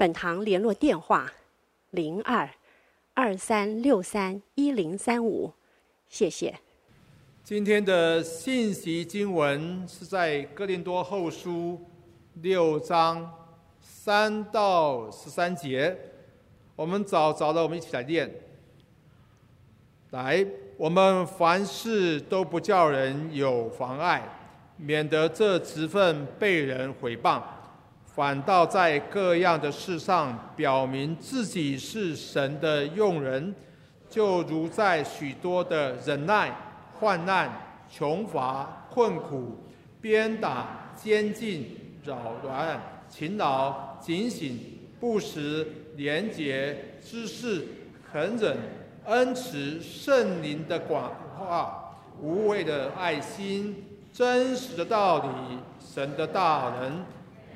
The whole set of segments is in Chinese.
本堂联络电话：零二二三六三一零三五，谢谢。今天的信息经文是在哥林多后书六章三到十三节。我们找找了，我们一起来念。来，我们凡事都不叫人有妨碍，免得这职分被人毁谤。反倒在各样的事上表明自己是神的用人，就如在许多的忍耐、患难、穷乏、困苦、鞭打、监禁、扰乱、勤劳、警醒、不时、廉洁、知识、恒忍、恩慈、圣灵的广化、无畏的爱心、真实的道理、神的大能。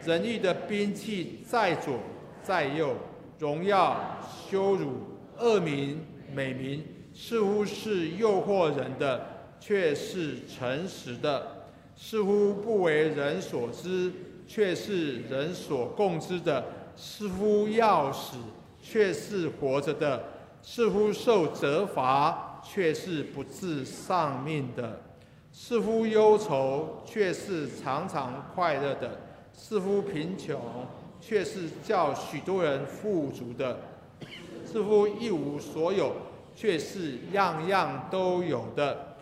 仁义的兵器在左在右，荣耀、羞辱、恶名、美名，似乎是诱惑人的，却是诚实的；似乎不为人所知，却是人所共知的；似乎要死，却是活着的；似乎受责罚，却是不致丧命的；似乎忧愁，却是常常快乐的。似乎贫穷，却是叫许多人富足的；似乎一无所有，却是样样都有的。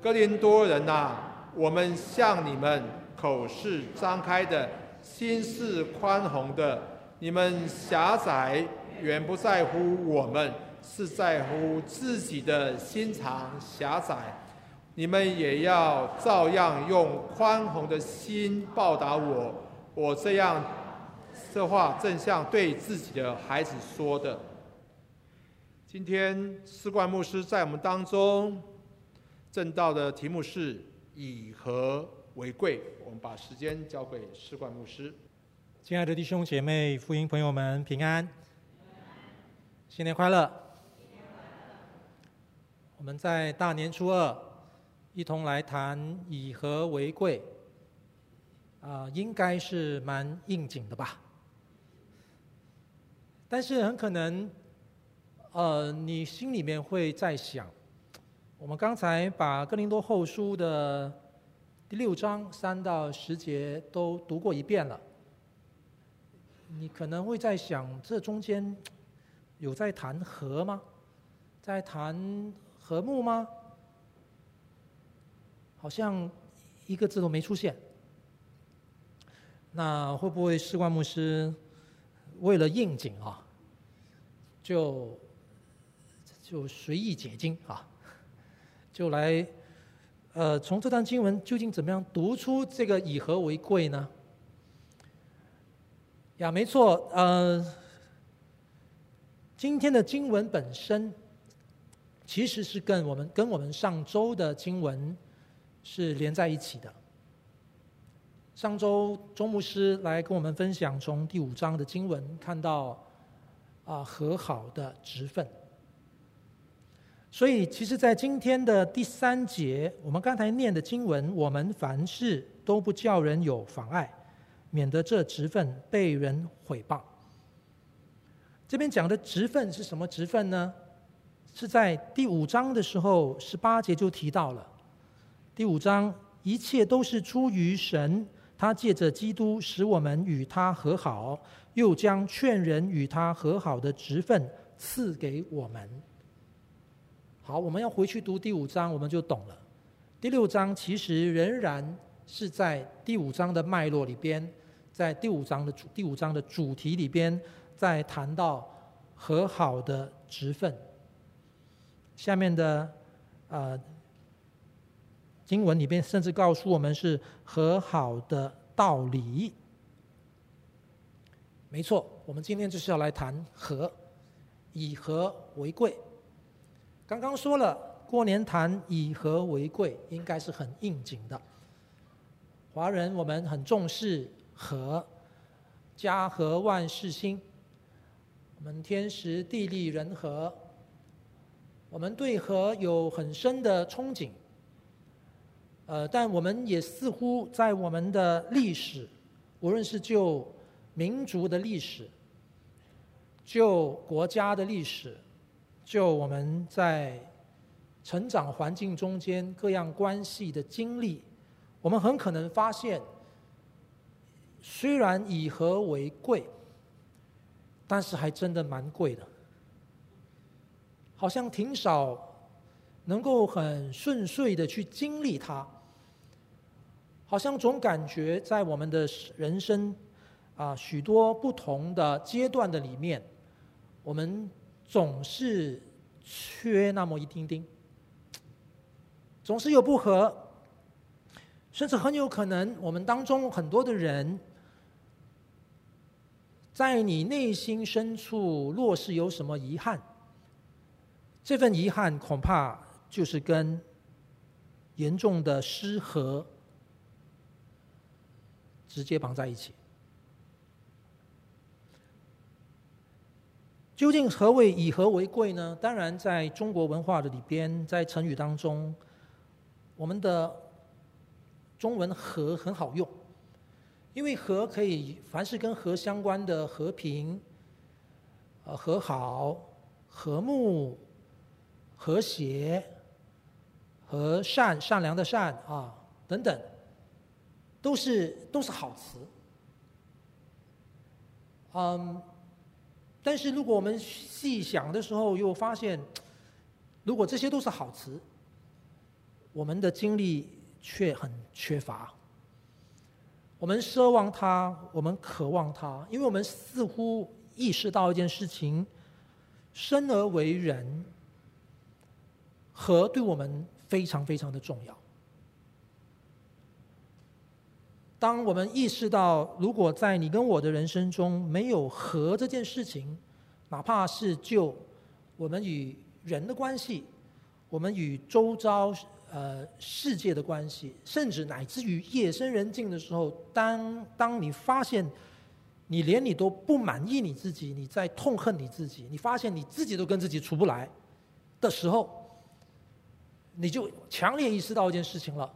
哥林多人呐，我们向你们口是张开的，心是宽宏的。你们狭窄，远不在乎我们，是在乎自己的心肠狭窄。你们也要照样用宽宏的心报答我。我这样这话正像对自己的孩子说的。今天士冠牧师在我们当中正道的题目是以和为贵。我们把时间交给士冠牧师。亲爱的弟兄姐妹、福音朋友们，平安，新年快乐！我们在大年初二一同来谈以和为贵。啊、应该是蛮应景的吧？但是很可能，呃，你心里面会在想，我们刚才把哥林多后书的第六章三到十节都读过一遍了，你可能会在想，这中间有在谈和吗？在谈和睦吗？好像一个字都没出现。那会不会士冠牧师为了应景啊，就就随意解经啊，就来呃从这段经文究竟怎么样读出这个以和为贵呢？呀，没错，呃，今天的经文本身其实是跟我们跟我们上周的经文是连在一起的。上周钟牧师来跟我们分享，从第五章的经文看到啊和好的职分。所以，其实，在今天的第三节，我们刚才念的经文，我们凡事都不叫人有妨碍，免得这职分被人毁谤。这边讲的职分是什么职分呢？是在第五章的时候，十八节就提到了。第五章，一切都是出于神。他借着基督使我们与他和好，又将劝人与他和好的职分赐给我们。好，我们要回去读第五章，我们就懂了。第六章其实仍然是在第五章的脉络里边，在第五章的主第五章的主题里边，在谈到和好的职分。下面的呃。经文里边甚至告诉我们是和好的道理。没错，我们今天就是要来谈和，以和为贵。刚刚说了，过年谈以和为贵，应该是很应景的。华人我们很重视和，家和万事兴。我们天时地利人和，我们对和有很深的憧憬。呃，但我们也似乎在我们的历史，无论是就民族的历史，就国家的历史，就我们在成长环境中间各样关系的经历，我们很可能发现，虽然以和为贵，但是还真的蛮贵的，好像挺少能够很顺遂的去经历它，好像总感觉在我们的人生。啊，许多不同的阶段的里面，我们总是缺那么一丁丁，总是有不合，甚至很有可能我们当中很多的人，在你内心深处若是有什么遗憾，这份遗憾恐怕就是跟严重的失和直接绑在一起。究竟何为以和为贵呢？当然，在中国文化的里边，在成语当中，我们的中文“和”很好用，因为“和”可以凡是跟“和”相关的和平、呃和好、和睦、和谐、和善、善良的善啊等等，都是都是好词。嗯。但是如果我们细想的时候，又发现，如果这些都是好词，我们的精力却很缺乏。我们奢望它，我们渴望它，因为我们似乎意识到一件事情：生而为人，和对我们非常非常的重要。当我们意识到，如果在你跟我的人生中没有和这件事情，哪怕是就我们与人的关系，我们与周遭呃世界的关系，甚至乃至于夜深人静的时候，当当你发现你连你都不满意你自己，你在痛恨你自己，你发现你自己都跟自己处不来的时候，你就强烈意识到一件事情了。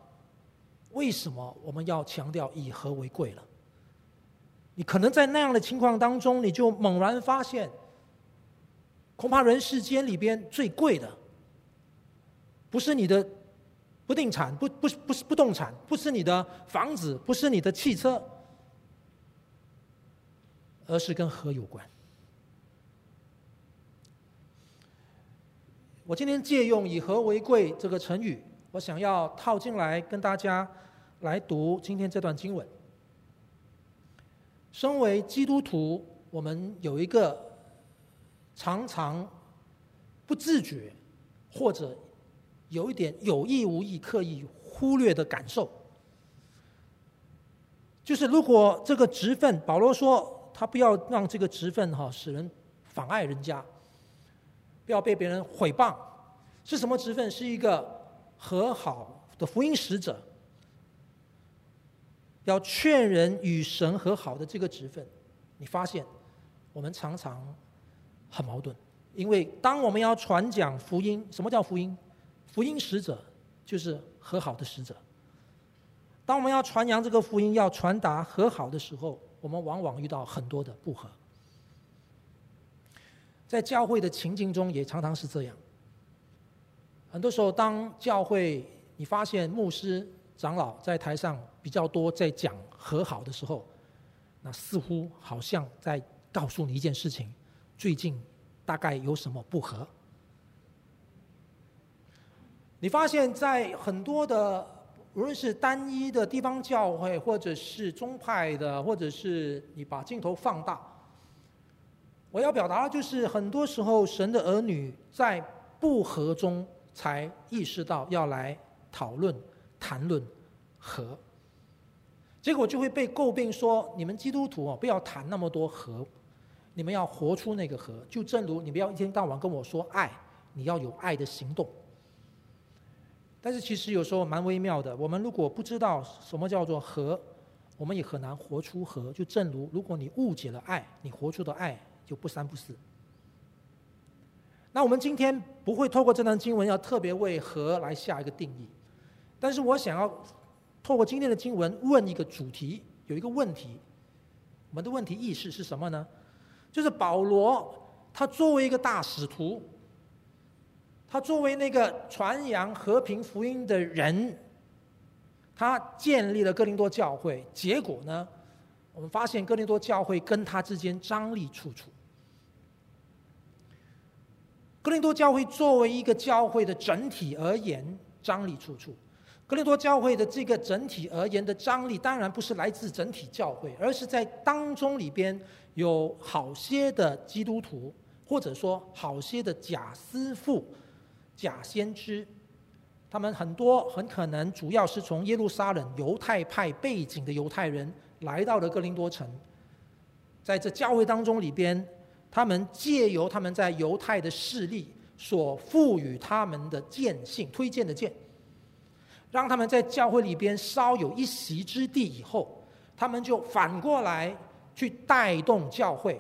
为什么我们要强调以和为贵了？你可能在那样的情况当中，你就猛然发现，恐怕人世间里边最贵的，不是你的不定产，不不不是不动产，不是你的房子，不是你的汽车，而是跟和有关。我今天借用“以和为贵”这个成语，我想要套进来跟大家。来读今天这段经文。身为基督徒，我们有一个常常不自觉，或者有一点有意无意刻意忽略的感受，就是如果这个职分，保罗说他不要让这个职分哈使人妨碍人家，不要被别人毁谤，是什么职分？是一个和好的福音使者。要劝人与神和好的这个职分，你发现我们常常很矛盾，因为当我们要传讲福音，什么叫福音？福音使者就是和好的使者。当我们要传扬这个福音，要传达和好的时候，我们往往遇到很多的不和。在教会的情境中，也常常是这样。很多时候，当教会你发现牧师、长老在台上比较多，在讲和好的时候，那似乎好像在告诉你一件事情：最近大概有什么不和？你发现，在很多的无论是单一的地方教会，或者是宗派的，或者是你把镜头放大，我要表达的就是，很多时候神的儿女在不和中才意识到要来讨论。谈论和，结果就会被诟病说：你们基督徒哦，不要谈那么多和，你们要活出那个和。就正如你不要一天到晚跟我说爱，你要有爱的行动。但是其实有时候蛮微妙的，我们如果不知道什么叫做和，我们也很难活出和。就正如如果你误解了爱，你活出的爱就不三不四。那我们今天不会透过这段经文要特别为和来下一个定义，但是我想要。透过今天的经文问一个主题，有一个问题，我们的问题意识是什么呢？就是保罗他作为一个大使徒，他作为那个传扬和平福音的人，他建立了哥林多教会，结果呢，我们发现哥林多教会跟他之间张力处处。哥林多教会作为一个教会的整体而言，张力处处。哥林多教会的这个整体而言的张力，当然不是来自整体教会，而是在当中里边有好些的基督徒，或者说好些的假师傅、假先知，他们很多很可能主要是从耶路撒冷犹太派背景的犹太人来到了哥林多城，在这教会当中里边，他们借由他们在犹太的势力所赋予他们的荐信、推荐的荐。让他们在教会里边稍有一席之地以后，他们就反过来去带动教会，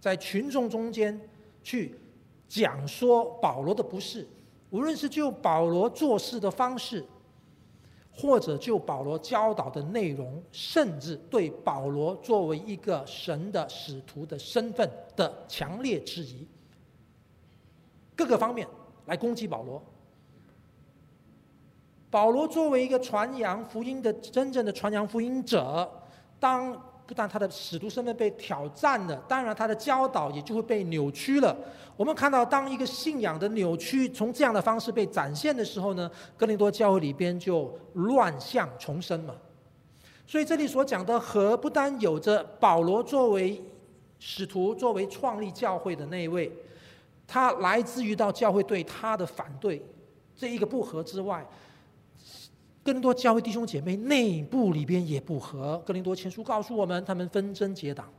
在群众中间去讲说保罗的不是，无论是就保罗做事的方式，或者就保罗教导的内容，甚至对保罗作为一个神的使徒的身份的强烈质疑，各个方面来攻击保罗。保罗作为一个传扬福音的真正的传扬福音者，当不但他的使徒身份被挑战了，当然他的教导也就会被扭曲了。我们看到，当一个信仰的扭曲从这样的方式被展现的时候呢，哥林多教会里边就乱象丛生嘛。所以这里所讲的和，不单有着保罗作为使徒、作为创立教会的那一位，他来自于到教会对他的反对这一个不和之外。哥林多教会弟兄姐妹内部里边也不和。哥林多前书告诉我们，他们纷争结党。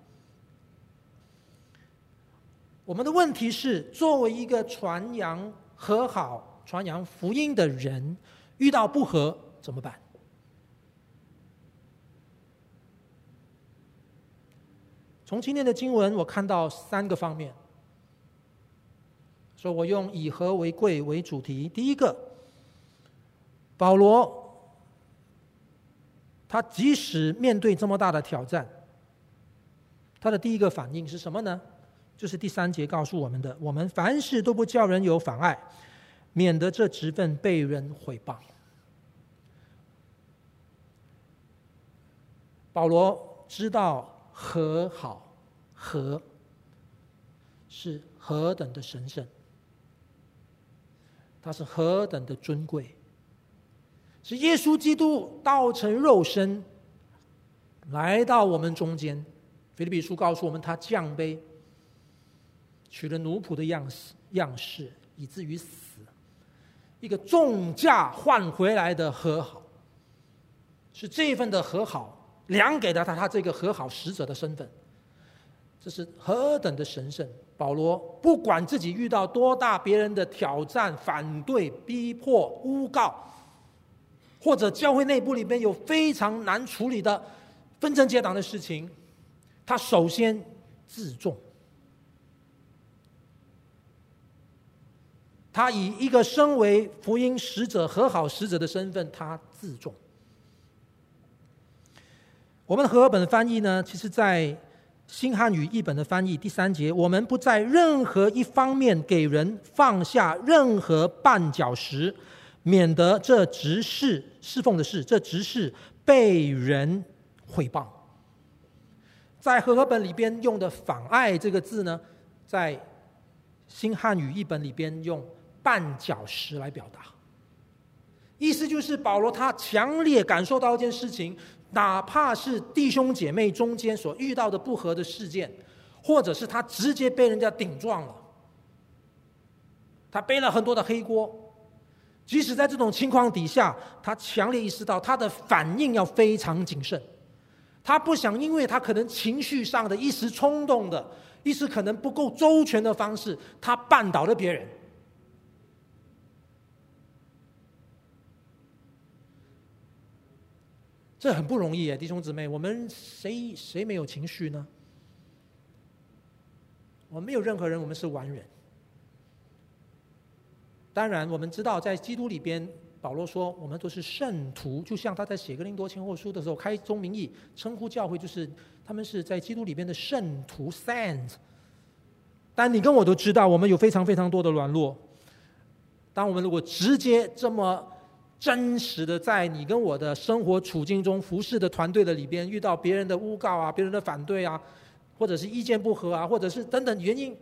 我们的问题是，作为一个传扬和好、传扬福音的人，遇到不和怎么办？从今天的经文，我看到三个方面。所以我用以和为贵为主题。第一个，保罗。他即使面对这么大的挑战，他的第一个反应是什么呢？就是第三节告诉我们的：我们凡事都不叫人有妨碍，免得这职分被人毁谤。保罗知道和好和是何等的神圣，他是何等的尊贵。是耶稣基督道成肉身，来到我们中间。腓立比书告诉我们，他降卑，取了奴仆的样式，样式以至于死，一个重价换回来的和好，是这份的和好，量给了他他这个和好使者的身份。这是何等的神圣！保罗不管自己遇到多大别人的挑战、反对、逼迫、诬告。或者教会内部里边有非常难处理的纷争结党的事情，他首先自重。他以一个身为福音使者、和好使者的身份，他自重。我们的和合本翻译呢，其实在新汉语译本的翻译第三节，我们不在任何一方面给人放下任何绊脚石。免得这执事侍奉的事，这执事被人毁谤。在和合本里边用的“妨碍”这个字呢，在新汉语译本里边用“绊脚石”来表达。意思就是保罗他强烈感受到一件事情，哪怕是弟兄姐妹中间所遇到的不和的事件，或者是他直接被人家顶撞了，他背了很多的黑锅。即使在这种情况底下，他强烈意识到他的反应要非常谨慎，他不想因为他可能情绪上的一时冲动的，一时可能不够周全的方式，他绊倒了别人。这很不容易啊，弟兄姊妹，我们谁谁没有情绪呢？我们没有任何人，我们是完人。当然，我们知道在基督里边，保罗说我们都是圣徒，就像他在写哥林多前后书的时候开宗明义称呼教会，就是他们是在基督里边的圣徒 （Saint）。但你跟我都知道，我们有非常非常多的软弱。当我们如果直接这么真实的在你跟我的生活处境中服侍的团队的里边遇到别人的诬告啊，别人的反对啊，或者是意见不合啊，或者是等等原因，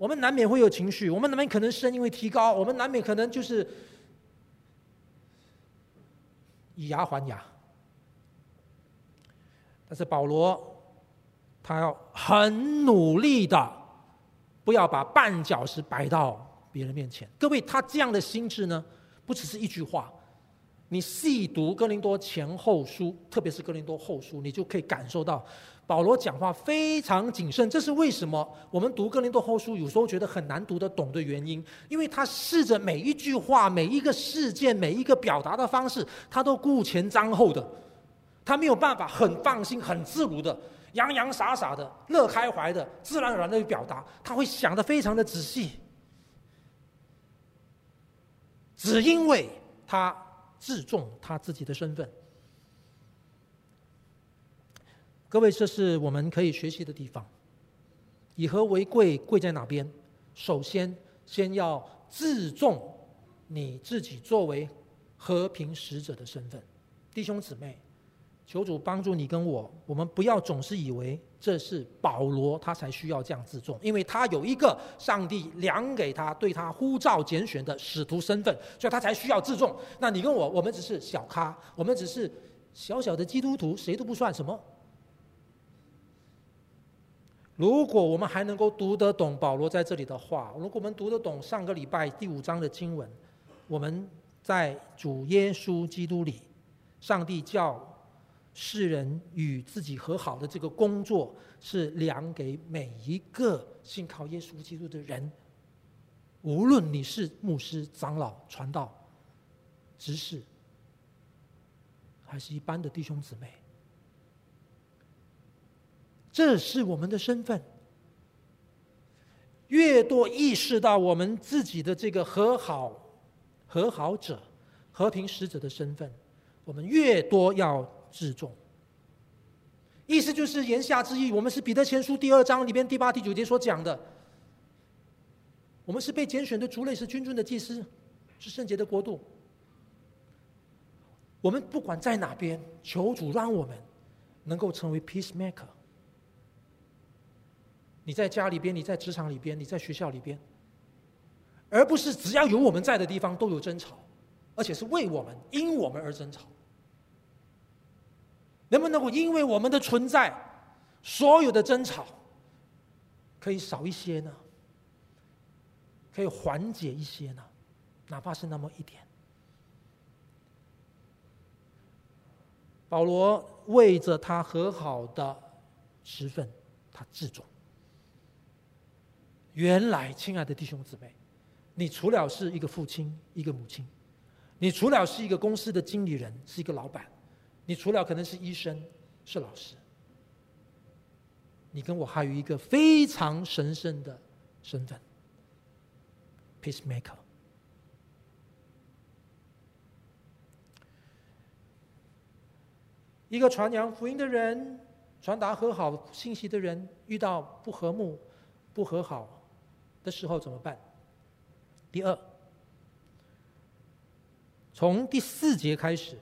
我们难免会有情绪，我们难免可能声音会提高，我们难免可能就是以牙还牙。但是保罗他要很努力的，不要把绊脚石摆到别人面前。各位，他这样的心智呢？不只是一句话，你细读哥林多前后书，特别是哥林多后书，你就可以感受到保罗讲话非常谨慎。这是为什么我们读哥林多后书有时候觉得很难读得懂的原因，因为他试着每一句话、每一个事件、每一个表达的方式，他都顾前瞻后的，他没有办法很放心、很自如的、洋洋洒洒的、乐开怀的、自然而然的去表达，他会想得非常的仔细。只因为他自重他自己的身份，各位，这是我们可以学习的地方。以和为贵，贵在哪边？首先，先要自重你自己作为和平使者的身份，弟兄姊妹。求主帮助你跟我，我们不要总是以为这是保罗他才需要这样自重，因为他有一个上帝量给他、对他呼召拣选的使徒身份，所以他才需要自重。那你跟我，我们只是小咖，我们只是小小的基督徒，谁都不算什么。如果我们还能够读得懂保罗在这里的话，如果我们读得懂上个礼拜第五章的经文，我们在主耶稣基督里，上帝叫。世人与自己和好的这个工作，是量给每一个信靠耶稣基督的人。无论你是牧师、长老、传道、执事，还是一般的弟兄姊妹，这是我们的身份。越多意识到我们自己的这个和好、和好者、和平使者的身份，我们越多要。自重，意思就是言下之意，我们是彼得前书第二章里边第八、第九节所讲的，我们是被拣选的族类，是君尊的祭司，是圣洁的国度。我们不管在哪边，求主让我们能够成为 peacemaker。你在家里边，你在职场里边，你在学校里边，而不是只要有我们在的地方都有争吵，而且是为我们、因我们而争吵。能不能够因为我们的存在，所有的争吵可以少一些呢？可以缓解一些呢？哪怕是那么一点。保罗为着他和好的时分，他自重。原来，亲爱的弟兄姊妹，你除了是一个父亲、一个母亲，你除了是一个公司的经理人、是一个老板。你除了可能是医生，是老师，你跟我还有一个非常神圣的身份，peacemaker。一个传扬福音的人，传达和好信息的人，遇到不和睦、不和好的时候怎么办？第二，从第四节开始。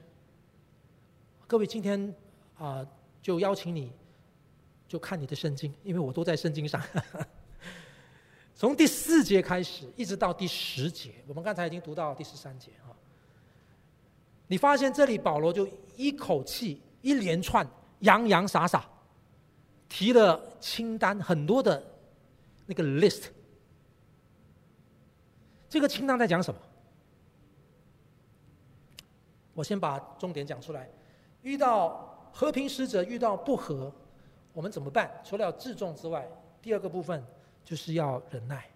各位，今天啊、就邀请你，就看你的圣经，因为我都在圣经上。从第四节开始，一直到第十节，我们刚才已经读到第十三节啊。你发现这里保罗就一口气一连串洋洋洒洒提了清单，很多的那个 list。这个清单在讲什么？我先把重点讲出来。遇到和平使者遇到不和，我们怎么办？除了自重之外，第二个部分就是要忍耐，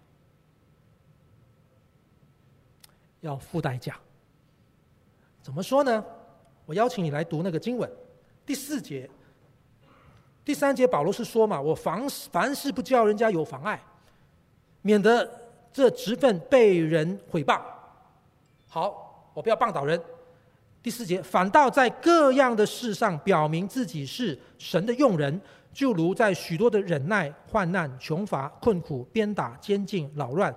要付代价。怎么说呢？我邀请你来读那个经文，第四节、第三节，保罗是说嘛：“我凡凡事不叫人家有妨碍，免得这职分被人毁谤。”好，我不要谤倒人。第四节，反倒在各样的事上表明自己是神的用人，就如在许多的忍耐、患难、穷乏、困苦、鞭打、监禁、扰乱、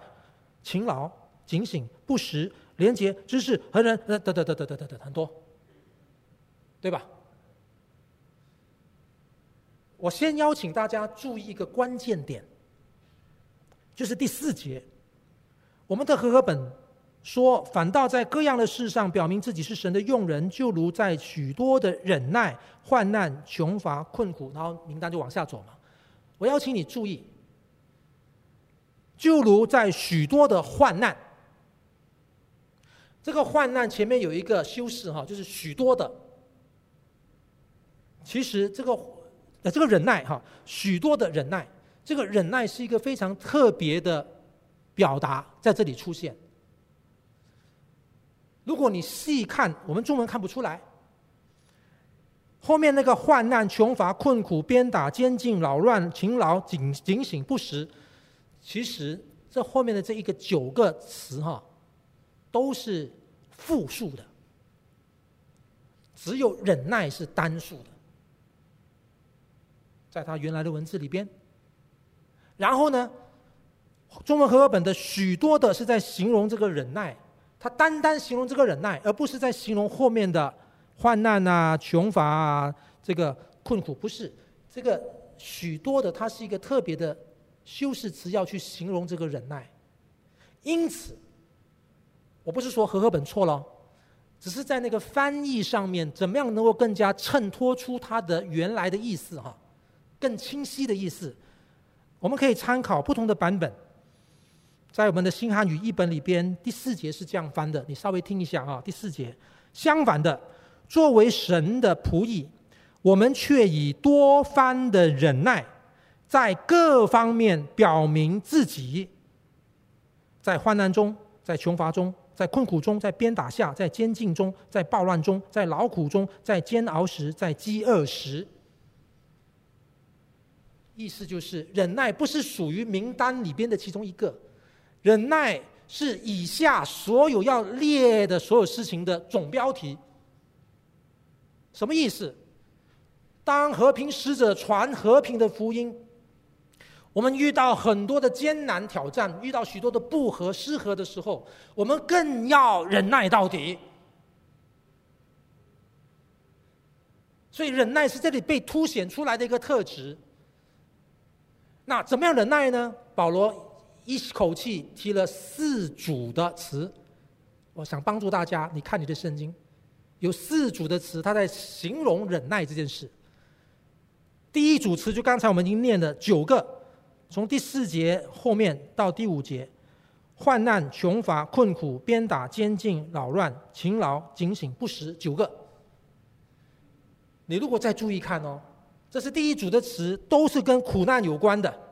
勤劳、警醒、不时。廉洁、知识和人，呃，等等等等等等很多，对吧？我先邀请大家注意一个关键点，就是第四节，我们的和合本说，反倒在各样的事上表明自己是神的用人，就如在许多的忍耐、患难、穷乏、困苦，然后名单就往下走嘛。我邀请你注意，就如在许多的患难。这个患难前面有一个修饰哈，就是许多的。其实这个呃这个忍耐哈，许多的忍耐，这个忍耐是一个非常特别的表达，在这里出现。如果你细看，我们中文看不出来。后面那个患难、穷乏、困苦、鞭打、监禁、扰乱、勤劳、警警醒、不时，其实这后面的这一个九个词哈。都是复数的，只有忍耐是单数的，在他原来的文字里边。然后呢，中文和合本的许多的是在形容这个忍耐，他单单形容这个忍耐，而不是在形容后面的患难啊、穷乏啊、这个困苦。不是这个许多的，它是一个特别的修饰词，要去形容这个忍耐。因此。我不是说和合本错了，只是在那个翻译上面，怎么样能够更加衬托出它的原来的意思哈，更清晰的意思。我们可以参考不同的版本，在我们的新汉语译本里边，第四节是这样翻的，你稍微听一下啊。第四节，相反的，作为神的仆役，我们却以多番的忍耐，在各方面表明自己，在患难中，在穷乏中。在困苦中，在鞭打下，在监禁中，在暴乱中，在劳苦中，在煎熬时，在饥饿时，意思就是忍耐不是属于名单里边的其中一个，忍耐是以下所有要列的所有事情的总标题。什么意思？当和平使者传和平的福音。我们遇到很多的艰难挑战，遇到许多的不和失和的时候，我们更要忍耐到底。所以忍耐是这里被凸显出来的一个特质。那怎么样忍耐呢？保罗一口气提了四组的词，我想帮助大家。你看你的圣经，有四组的词，他在形容忍耐这件事。第一组词就刚才我们已经念的九个。从第四节后面到第五节，患难、穷乏、困苦、鞭打、监禁、扰乱、勤劳、警醒、不时，九个。你如果再注意看哦，这是第一组的词，都是跟苦难有关的。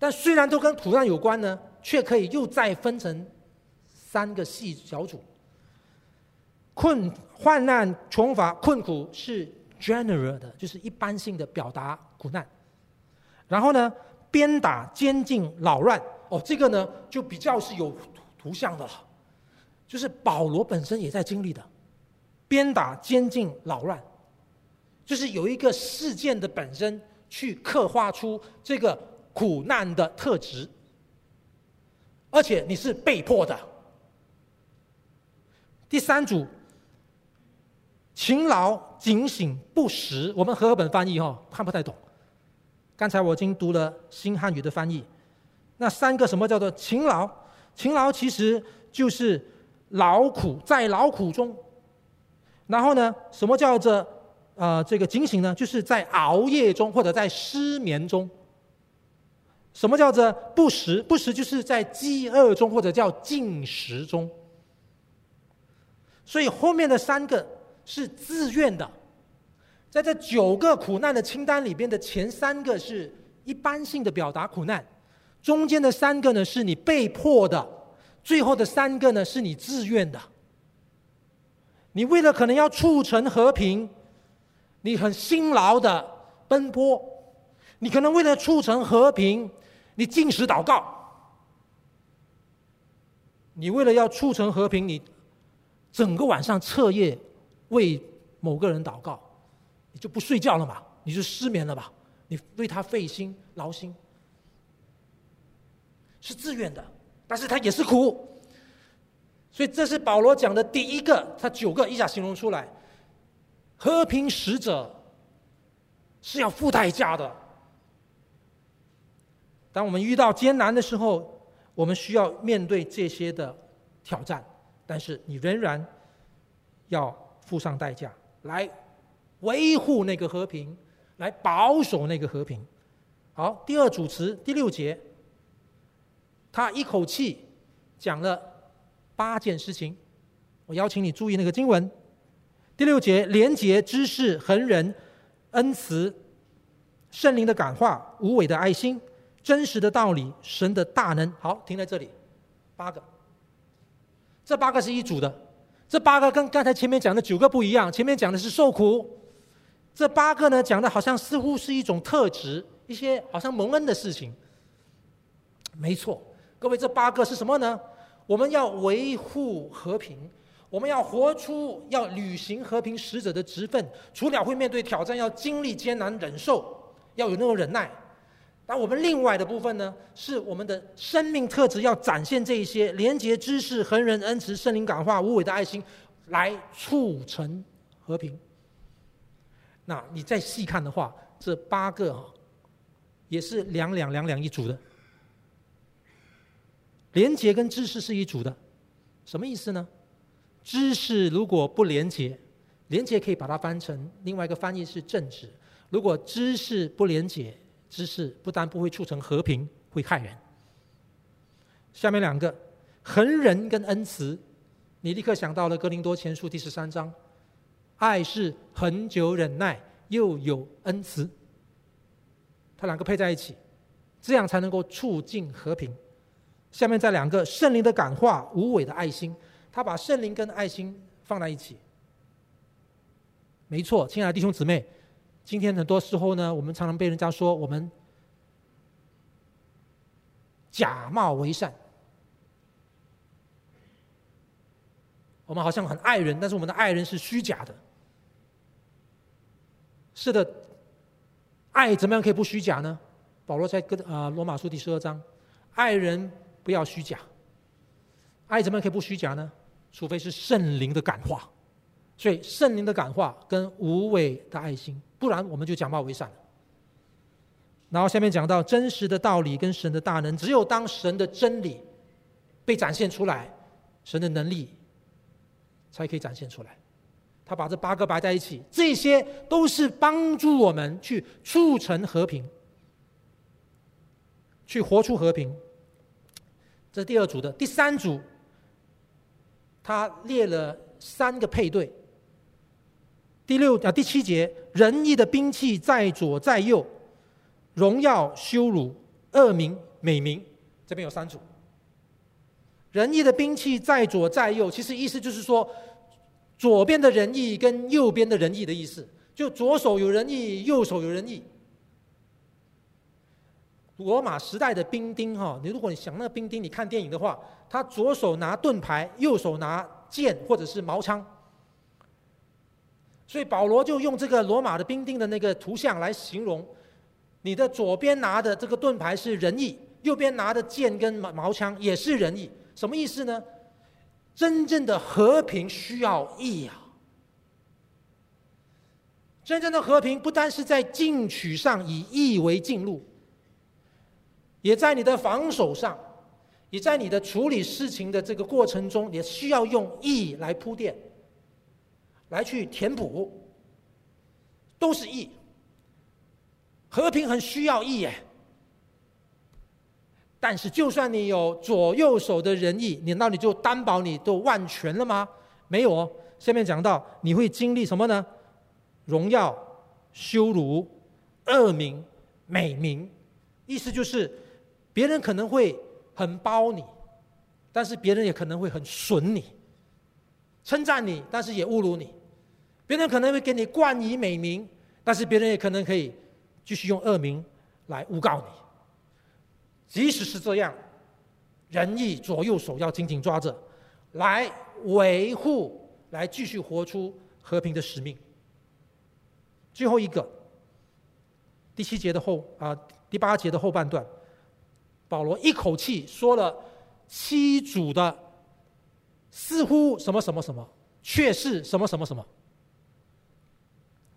但虽然都跟苦难有关呢，却可以又再分成三个细小组。困、患难、穷乏、困苦是 general 的，就是一般性的表达苦难。然后呢，鞭打、监禁、扰乱，哦，这个呢就比较是有图像的了，就是保罗本身也在经历的，鞭打、监禁、扰乱，就是有一个事件的本身去刻画出这个苦难的特质，而且你是被迫的。第三组，勤劳、警醒、不时，我们和合本翻译哈、哦、看不太懂。刚才我已经读了新汉语的翻译，那三个什么叫做勤劳？勤劳其实就是劳苦，在劳苦中。然后呢，什么叫做呃这个警醒呢？就是在熬夜中或者在失眠中。什么叫做不食？不食就是在饥饿中或者叫禁食中。所以后面的三个是自愿的。在这九个苦难的清单里边的前三个是一般性的表达苦难，中间的三个呢是你被迫的，最后的三个呢是你自愿的。你为了可能要促成和平，你很辛劳的奔波，你可能为了促成和平，你禁食祷告，你为了要促成和平，你整个晚上彻夜为某个人祷告。你就不睡觉了嘛？你就失眠了吧？你为他费心劳心，是自愿的，但是他也是苦。所以这是保罗讲的第一个，他九个一下形容出来，和平使者是要付代价的。当我们遇到艰难的时候，我们需要面对这些的挑战，但是你仍然要付上代价来。维护那个和平，来保守那个和平。好，第二主词第六节，他一口气讲了八件事情。我邀请你注意那个经文，第六节：廉洁、知识、恒忍、恩慈、圣灵的感化、无伪的爱心、真实的道理、神的大能。好，停在这里，八个。这八个是一组的，这八个跟刚才前面讲的九个不一样。前面讲的是受苦。这八个呢，讲的好像似乎是一种特质，一些好像蒙恩的事情。没错，各位，这八个是什么呢？我们要维护和平，我们要活出要履行和平使者的职分。除了会面对挑战，要经历艰难忍受，要有那种忍耐。那我们另外的部分呢，是我们的生命特质要展现这一些廉洁、知识、恒忍、恩慈、圣灵感化、无伪的爱心，来促成和平。那你再细看的话，这八个啊也是两两两两一组的。廉洁跟知识是一组的，什么意思呢？知识如果不廉洁，廉洁可以把它翻成另外一个翻译是正直。如果知识不廉洁，知识不但不会促成和平，会害人。下面两个，恒忍跟恩慈，你立刻想到了哥林多前书第十三章。爱是恒久忍耐，又有恩慈。它两个配在一起，这样才能够促进和平。下面再两个圣灵的感化，无伪的爱心。他把圣灵跟爱心放在一起。没错，亲爱的弟兄姊妹，今天很多时候呢，我们常常被人家说我们假冒为善。我们好像很爱人，但是我们的爱人是虚假的。是的，爱怎么样可以不虚假呢？保罗在哥啊罗马书第十二章，爱人不要虚假。爱怎么样可以不虚假呢？除非是圣灵的感化。所以圣灵的感化跟无伪的爱心，不然我们就假冒为善。然后下面讲到真实的道理跟神的大能，只有当神的真理被展现出来，神的能力才可以展现出来。他把这八个摆在一起，这些都是帮助我们去促成和平，去活出和平。这是第二组的，第三组，他列了三个配对。第六啊，第七节，仁义的兵器在左在右，荣耀羞辱恶名美名，这边有三组。仁义的兵器在左在右，其实意思就是说。左边的仁义跟右边的仁义的意思，就左手有仁义，右手有仁义。罗马时代的兵丁哈，你如果你想那个兵丁，你看电影的话，他左手拿盾牌，右手拿剑或者是矛枪。所以保罗就用这个罗马的兵丁的那个图像来形容，你的左边拿的这个盾牌是仁义，右边拿的剑跟矛枪也是仁义，什么意思呢？真正的和平需要义啊！真正的和平不单是在进取上以义为进路，也在你的防守上，也在你的处理事情的这个过程中，也需要用义来铺垫，来去填补，都是义。和平很需要义耶。但是，就算你有左右手的仁义，难道你就担保你都万全了吗？没有哦，下面讲到你会经历什么呢？荣耀、羞辱、恶名、美名，意思就是别人可能会很褒你，但是别人也可能会很损你，称赞你，但是也侮辱你。别人可能会给你冠以美名，但是别人也可能可以继续用恶名来诬告你。即使是这样，仁义左右手要紧紧抓着，来维护，来继续活出和平的使命。最后一个，第七节的后啊，第八节的后半段，保罗一口气说了七组的，似乎什么什么什么，却是什么什么什么。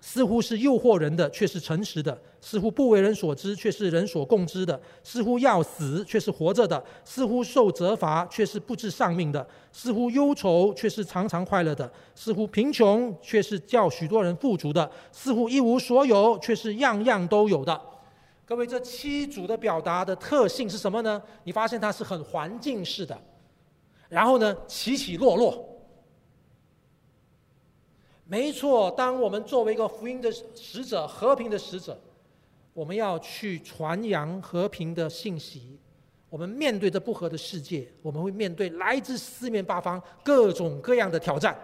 似乎是诱惑人的，却是诚实的；似乎不为人所知，却是人所共知的；似乎要死，却是活着的；似乎受责罚，却是不致丧命的；似乎忧愁，却是常常快乐的；似乎贫穷，却是叫许多人富足的；似乎一无所有，却是样样都有的。各位，这七组的表达的特性是什么呢？你发现它是很环境式的，然后呢，起起落落。没错，当我们作为一个福音的使者、和平的使者，我们要去传扬和平的信息。我们面对着不和的世界，我们会面对来自四面八方各种各样的挑战。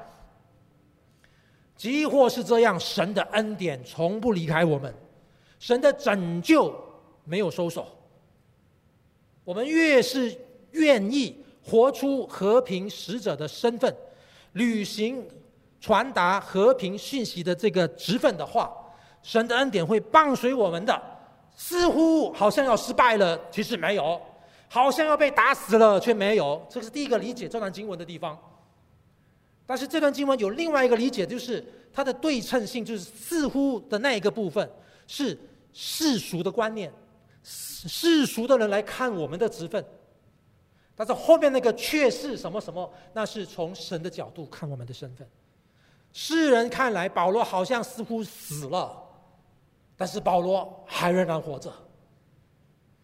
即或是这样，神的恩典从不离开我们，神的拯救没有收手。我们越是愿意活出和平使者的身份，履行。传达和平讯息的这个职分的话，神的恩典会伴随我们的。似乎好像要失败了，其实没有；好像要被打死了，却没有。这是第一个理解这段经文的地方。但是这段经文有另外一个理解，就是它的对称性，就是似乎的那一个部分是世俗的观念，世俗的人来看我们的职分。但是后面那个却是什么什么，那是从神的角度看我们的身份。世人看来，保罗好像似乎死了，但是保罗还仍然活着。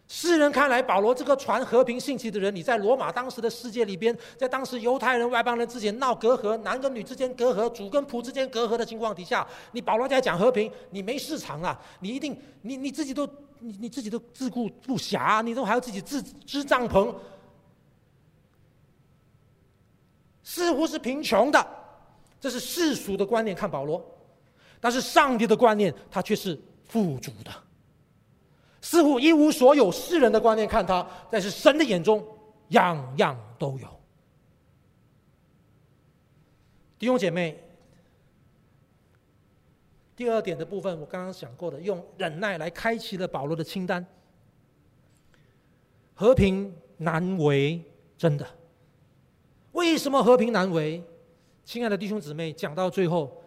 世人看来，保罗这个传和平信息的人，你在罗马当时的世界里边，在当时犹太人、外邦人之间闹隔阂，男跟女之间隔阂，主跟仆之间隔阂的情况底下，你保罗在讲和平，你没市场啊！你一定，你你自己都，你你自己都自顾不暇，你都还要自己自支帐篷，似乎是贫穷的。这是世俗的观念看保罗，但是上帝的观念他却是富足的，似乎一无所有。世人的观念看他，但是神的眼中样样都有。弟兄姐妹，第二点的部分我刚刚讲过的，用忍耐来开启了保罗的清单。和平难为，真的。为什么和平难为？亲爱的弟兄姊妹，讲到最后，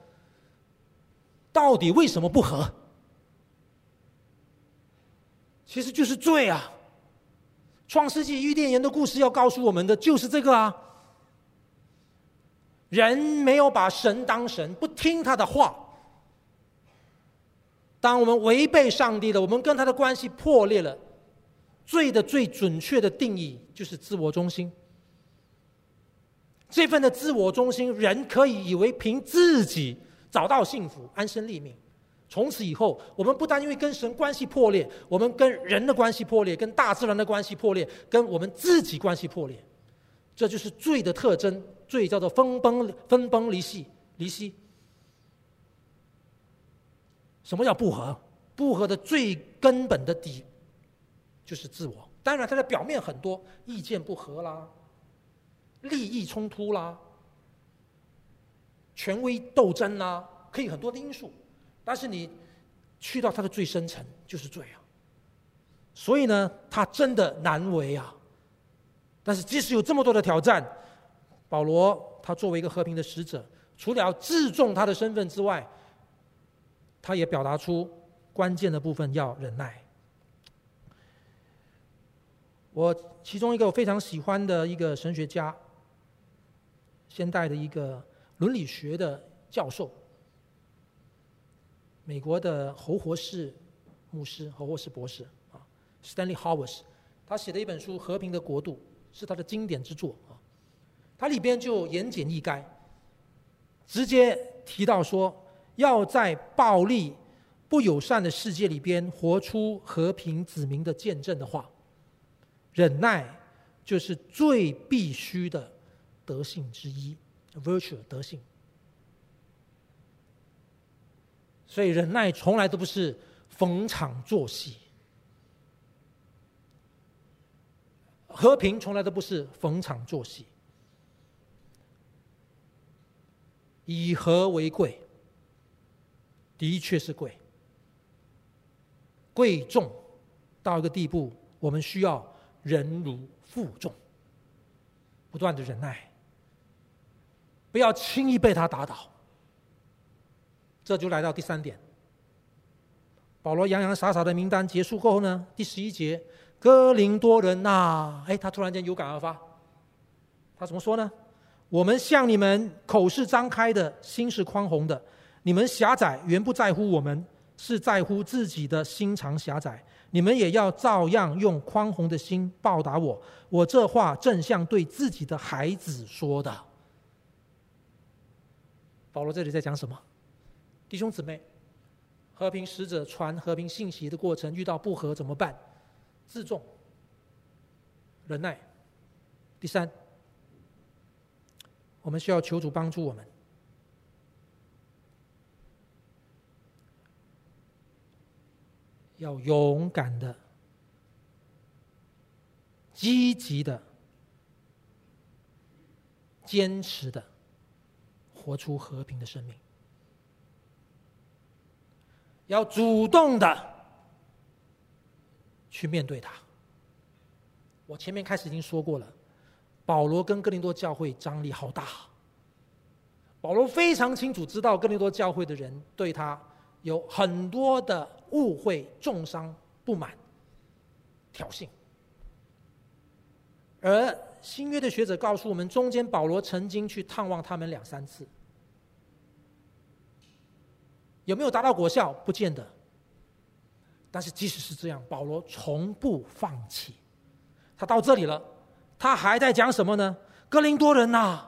到底为什么不和？其实就是罪啊！创世纪伊甸园的故事要告诉我们的就是这个啊。人没有把神当神，不听他的话。当我们违背上帝了，我们跟他的关系破裂了。罪的最准确的定义就是自我中心。这份的自我中心，人可以以为凭自己找到幸福、安身立命。从此以后，我们不但因为跟神关系破裂，我们跟人的关系破裂，跟大自然的关系破裂，跟我们自己关系破裂。这就是罪的特征。罪叫做分崩、分崩离析、离析。什么叫不和？不和的最根本的底就是自我。当然，它的表面很多，意见不合啦。利益冲突啦，权威斗争啦，可以很多的因素，但是你去到它的最深层就是罪啊。所以呢，他真的难为啊。但是即使有这么多的挑战，保罗他作为一个和平的使者，除了要自重他的身份之外，他也表达出关键的部分要忍耐。我其中一个我非常喜欢的一个神学家。现代的一个伦理学的教授，美国的侯活士牧师、侯活士博士啊，Stanley Hauerwas，他写的一本书《和平的国度》是他的经典之作啊。他里边就言简意赅，直接提到说，要在暴力、不友善的世界里边活出和平子民的见证的话，忍耐就是最必须的德性之一，virtue 德性。所以忍耐从来都不是逢场作戏，和平从来都不是逢场作戏。以和为贵，的确是贵，贵重到一个地步，我们需要忍辱负重，不断的忍耐，不要轻易被他打倒。这就来到第三点，保罗洋洋洒洒的名单结束过后呢，第十一节，哥林多人呐、啊，哎，他突然间有感而发，他怎么说呢？我们向你们口是张开的，心是宽宏的。你们狭窄，原不在乎我们，是在乎自己的心肠狭窄。你们也要照样用宽宏的心报答我。我这话正像对自己的孩子说的。保罗这里在讲什么？弟兄姊妹，和平使者传和平信息的过程遇到不和怎么办？自重、忍耐。第三。我们需要求主帮助我们，要勇敢的、积极的、坚持的，活出和平的生命。要主动的去面对它。我前面开始已经说过了。保罗跟哥林多教会张力好大，保罗非常清楚知道哥林多教会的人对他有很多的误会、重伤、不满、挑衅，而新约的学者告诉我们，中间保罗曾经去探望他们两三次，有没有达到果效？不见得。但是即使是这样，保罗从不放弃，他到这里了。他还在讲什么呢？哥林多人呐，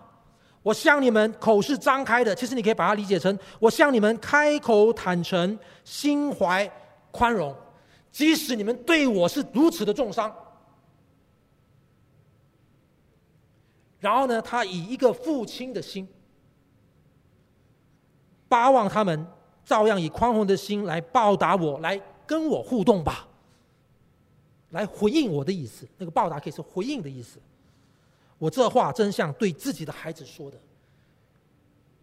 我向你们口是张开的，其实你可以把它理解成我向你们开口坦诚，心怀宽容，即使你们对我是如此的重伤。然后呢，他以一个父亲的心，巴望他们照样以宽宏的心来报答我，来跟我互动吧。来回应我的意思，那个报答可以是回应的意思。我这话真像对自己的孩子说的。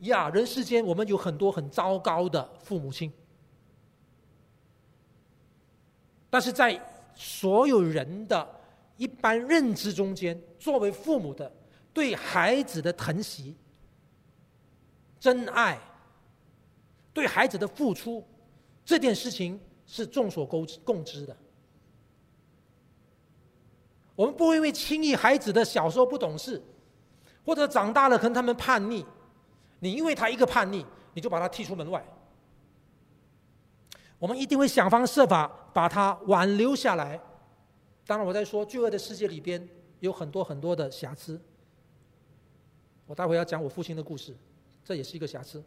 呀，人世间我们有很多很糟糕的父母亲，但是在所有人的一般认知中间，作为父母的对孩子的疼惜、真爱、对孩子的付出，这件事情是众所共知的。我们不会因为轻易孩子的小时候不懂事，或者长大了可能他们叛逆，你因为他一个叛逆，你就把他踢出门外。我们一定会想方设法把他挽留下来。当然，我在说罪恶的世界里边有很多很多的瑕疵。我待会要讲我父亲的故事，这也是一个瑕疵。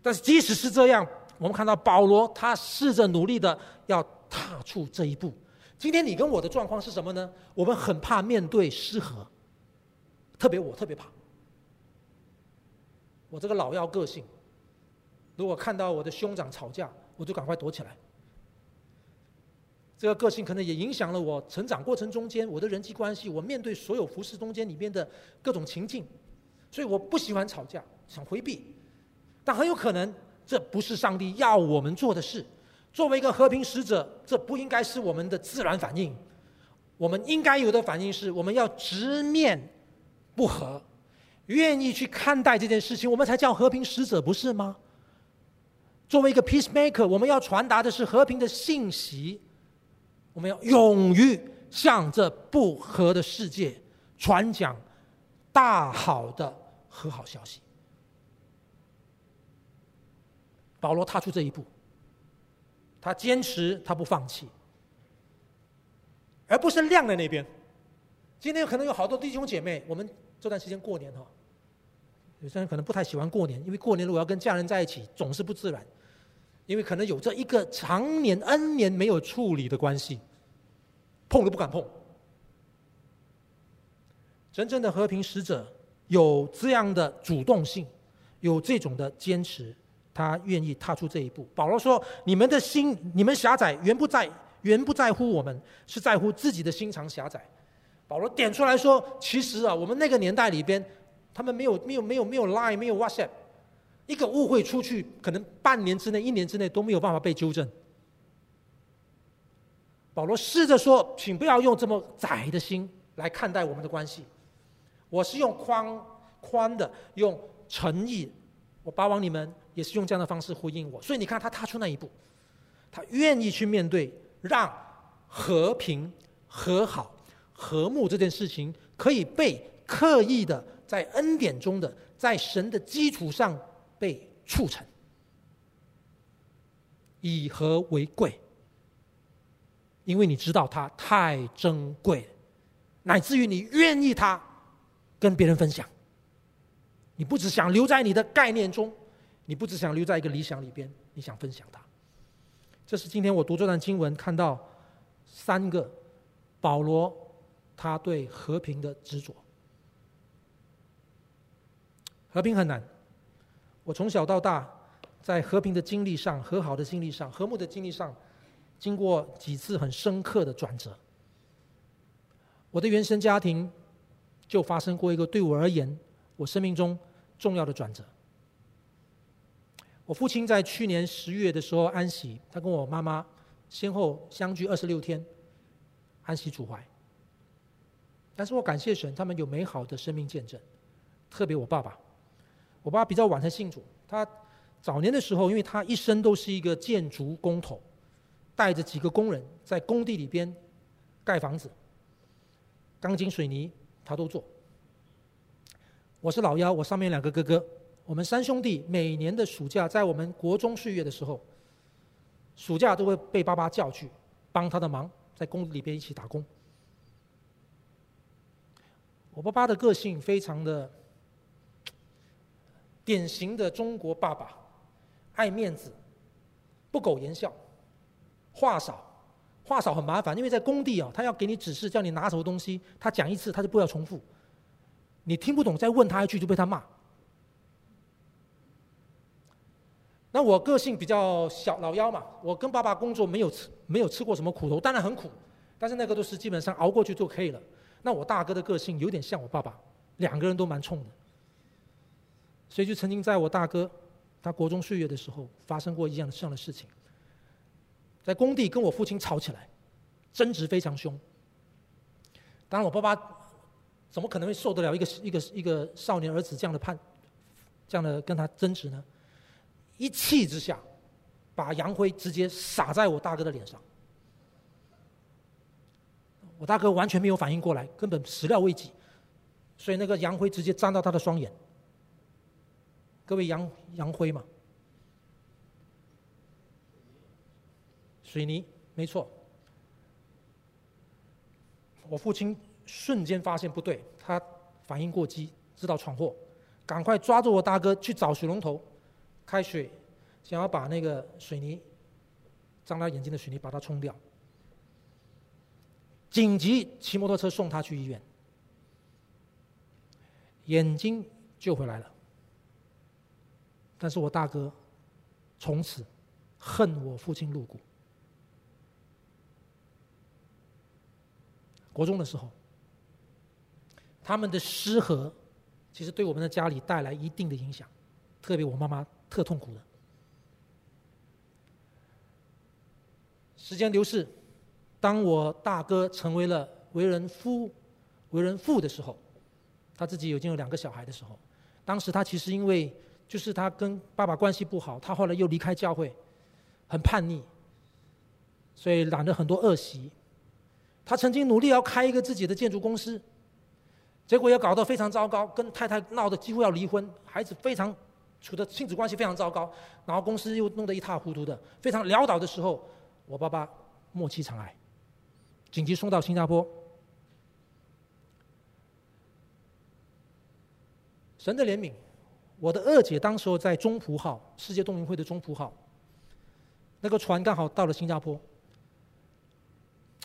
但是即使是这样，我们看到保罗他试着努力的要踏出这一步。今天你跟我的状况是什么呢？我们很怕面对失和，特别我特别怕。我这个老幺个性，如果看到我的兄长吵架，我就赶快躲起来。这个个性可能也影响了我成长过程中间我的人际关系，我面对所有服侍中间里面的各种情境，所以我不喜欢吵架，想回避。但很有可能这不是上帝要我们做的事。作为一个和平使者，这不应该是我们的自然反应。我们应该有的反应是，我们要直面不和，愿意去看待这件事情，我们才叫和平使者，不是吗？作为一个 peacemaker，我们要传达的是和平的信息，我们要勇于向这不和的世界传讲大好的和好消息。保罗踏出这一步。他坚持，他不放弃，而不是晾在那边。今天可能有好多弟兄姐妹，我们这段时间过年哈，有些人可能不太喜欢过年，因为过年如果要跟家人在一起，总是不自然，因为可能有着一个常年 N 年没有处理的关系，碰都不敢碰。真正的和平使者有这样的主动性，有这种的坚持，他愿意踏出这一步。保罗说：“你们的心，你们狭窄，原不在，原不在乎我们，是在乎自己的心肠狭窄。”保罗点出来说：“其实啊，我们那个年代里边，他们没有没有没有没有 Line，没有 WhatsApp，一个误会出去，可能半年之内、一年之内都没有办法被纠正。”保罗试着说：“请不要用这么窄的心来看待我们的关系。”我是用宽宽的，用诚意，我巴望你们也是用这样的方式回应我。所以你看，他踏出那一步，他愿意去面对，让和平、和好、和睦这件事情可以被刻意的在恩典中的，在神的基础上被促成，以和为贵，因为你知道它太珍贵，乃至于你愿意它。跟别人分享，你不只想留在你的概念中，你不只想留在一个理想里边，你想分享它。这是今天我读这段经文看到三个保罗他对和平的执着。和平很难，我从小到大在和平的经历上、和好的经历上、和睦的经历上，经过几次很深刻的转折。我的原生家庭。就发生过一个对我而言，我生命中重要的转折。我父亲在去年十月的时候安息，他跟我妈妈先后相距二十六天，安息主怀。但是我感谢神，他们有美好的生命见证。特别我爸爸，我爸比较晚才信主，他早年的时候，因为他一生都是一个建筑工头，带着几个工人在工地里边盖房子，钢筋水泥。他都做。我是老幺，我上面两个哥哥，我们三兄弟每年的暑假，在我们国中岁月的时候，暑假都会被爸爸叫去帮他的忙，在工地里边一起打工。我爸爸的个性非常的典型的中国爸爸，爱面子，不苟言笑，话少。话少很麻烦，因为在工地啊，他要给你指示，叫你拿什么东西，他讲一次他就不要重复，你听不懂再问他一句就被他骂。那我个性比较小老幺嘛，我跟爸爸工作没有吃没有吃过什么苦头，当然很苦，但是那个都是基本上熬过去就可以了。那我大哥的个性有点像我爸爸，两个人都蛮冲的，所以就曾经在我大哥他国中岁月的时候发生过一样这样的事情。在工地跟我父亲吵起来，争执非常凶。当然，我爸爸怎么可能会受得了一个一个一个少年儿子这样的判，这样的跟他争执呢？一气之下，把洋灰直接洒在我大哥的脸上。我大哥完全没有反应过来，根本始料未及，所以那个洋灰直接沾到他的双眼。各位杨杨辉嘛。水泥，没错。我父亲瞬间发现不对，他反应过激，知道闯祸，赶快抓住我大哥去找水龙头，开水，想要把那个水泥脏他眼睛的水泥把它冲掉。紧急骑摩托车送他去医院，眼睛救回来了。但是我大哥从此恨我父亲入骨。国中的时候，他们的失和，其实对我们的家里带来一定的影响，特别我妈妈特痛苦的。时间流逝，当我大哥成为了为人夫、为人父的时候，他自己已经有两个小孩的时候，当时他其实因为就是他跟爸爸关系不好，他后来又离开教会，很叛逆，所以染了很多恶习。他曾经努力要开一个自己的建筑公司，结果也搞得非常糟糕，跟太太闹得几乎要离婚，孩子非常处的亲子关系非常糟糕，然后公司又弄得一塌糊涂的，非常潦倒的时候，我爸爸末期肠癌，紧急送到新加坡。神的怜悯，我的二姐当时候在中葡号世界冬运会的中葡号，那个船刚好到了新加坡。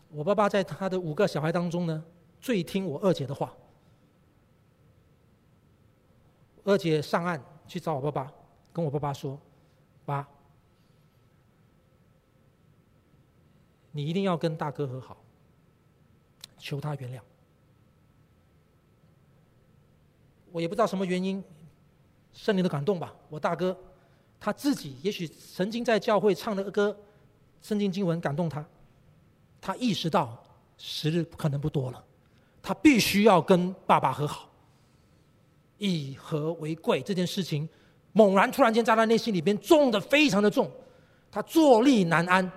我爸爸在他的五个小孩当中呢，最听我二姐的话。二姐上岸去找我爸爸，跟我爸爸说：“爸，你一定要跟大哥和好，求他原谅。”我也不知道什么原因，圣灵的感动吧。我大哥他自己也许曾经在教会唱了个歌，圣经经文感动他，他意识到时日可能不多了，他必须要跟爸爸和好。以和为贵这件事情，猛然突然间在他内心里边重得非常的重，他坐立难安。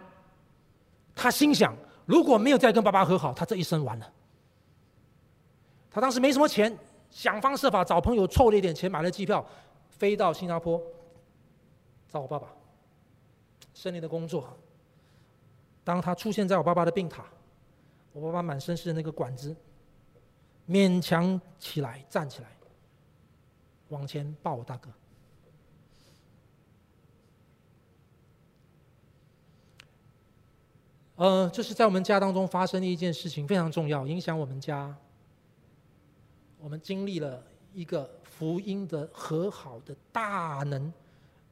他心想，如果没有再跟爸爸和好，他这一生完了。他当时没什么钱。想方设法找朋友凑了一点钱，买了机票，飞到新加坡找我爸爸。圣灵的工作，当他出现在我爸爸的病榻，我爸爸满身是那个管子，勉强起来站起来，往前抱我大哥。呃，这是在我们家当中发生的一件事情，非常重要，影响我们家。我们经历了一个福音的和好的大能，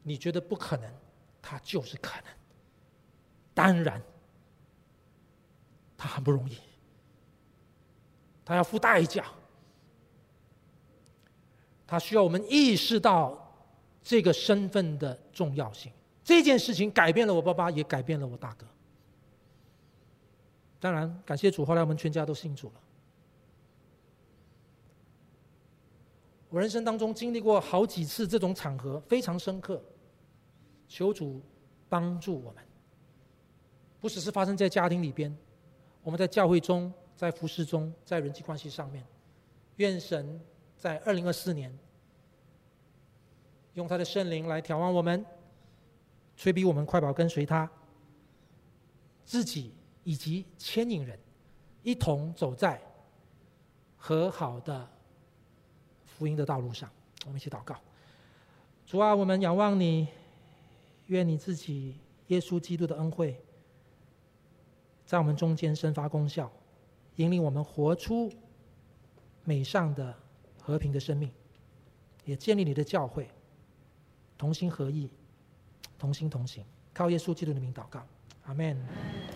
你觉得不可能，它就是可能。当然，他很不容易，他要付代价，他需要我们意识到这个身份的重要性。这件事情改变了我爸爸，也改变了我大哥。当然，感谢主，后来我们全家都信主了。我人生当中经历过好几次这种场合，非常深刻。求主帮助我们，不只是发生在家庭里边，我们在教会中、在服事中、在人际关系上面。愿神在二零二四年，用他的圣灵来挑旺我们，催逼我们快跑跟随他，自己以及牵引人，一同走在和好的。福音的道路上，我们一起祷告。主啊，我们仰望你，愿你自己耶稣基督的恩惠，在我们中间生发功效，引领我们活出美善的和平的生命，也建立你的教会，同心合意，同心同行，靠耶稣基督的名祷告，阿门。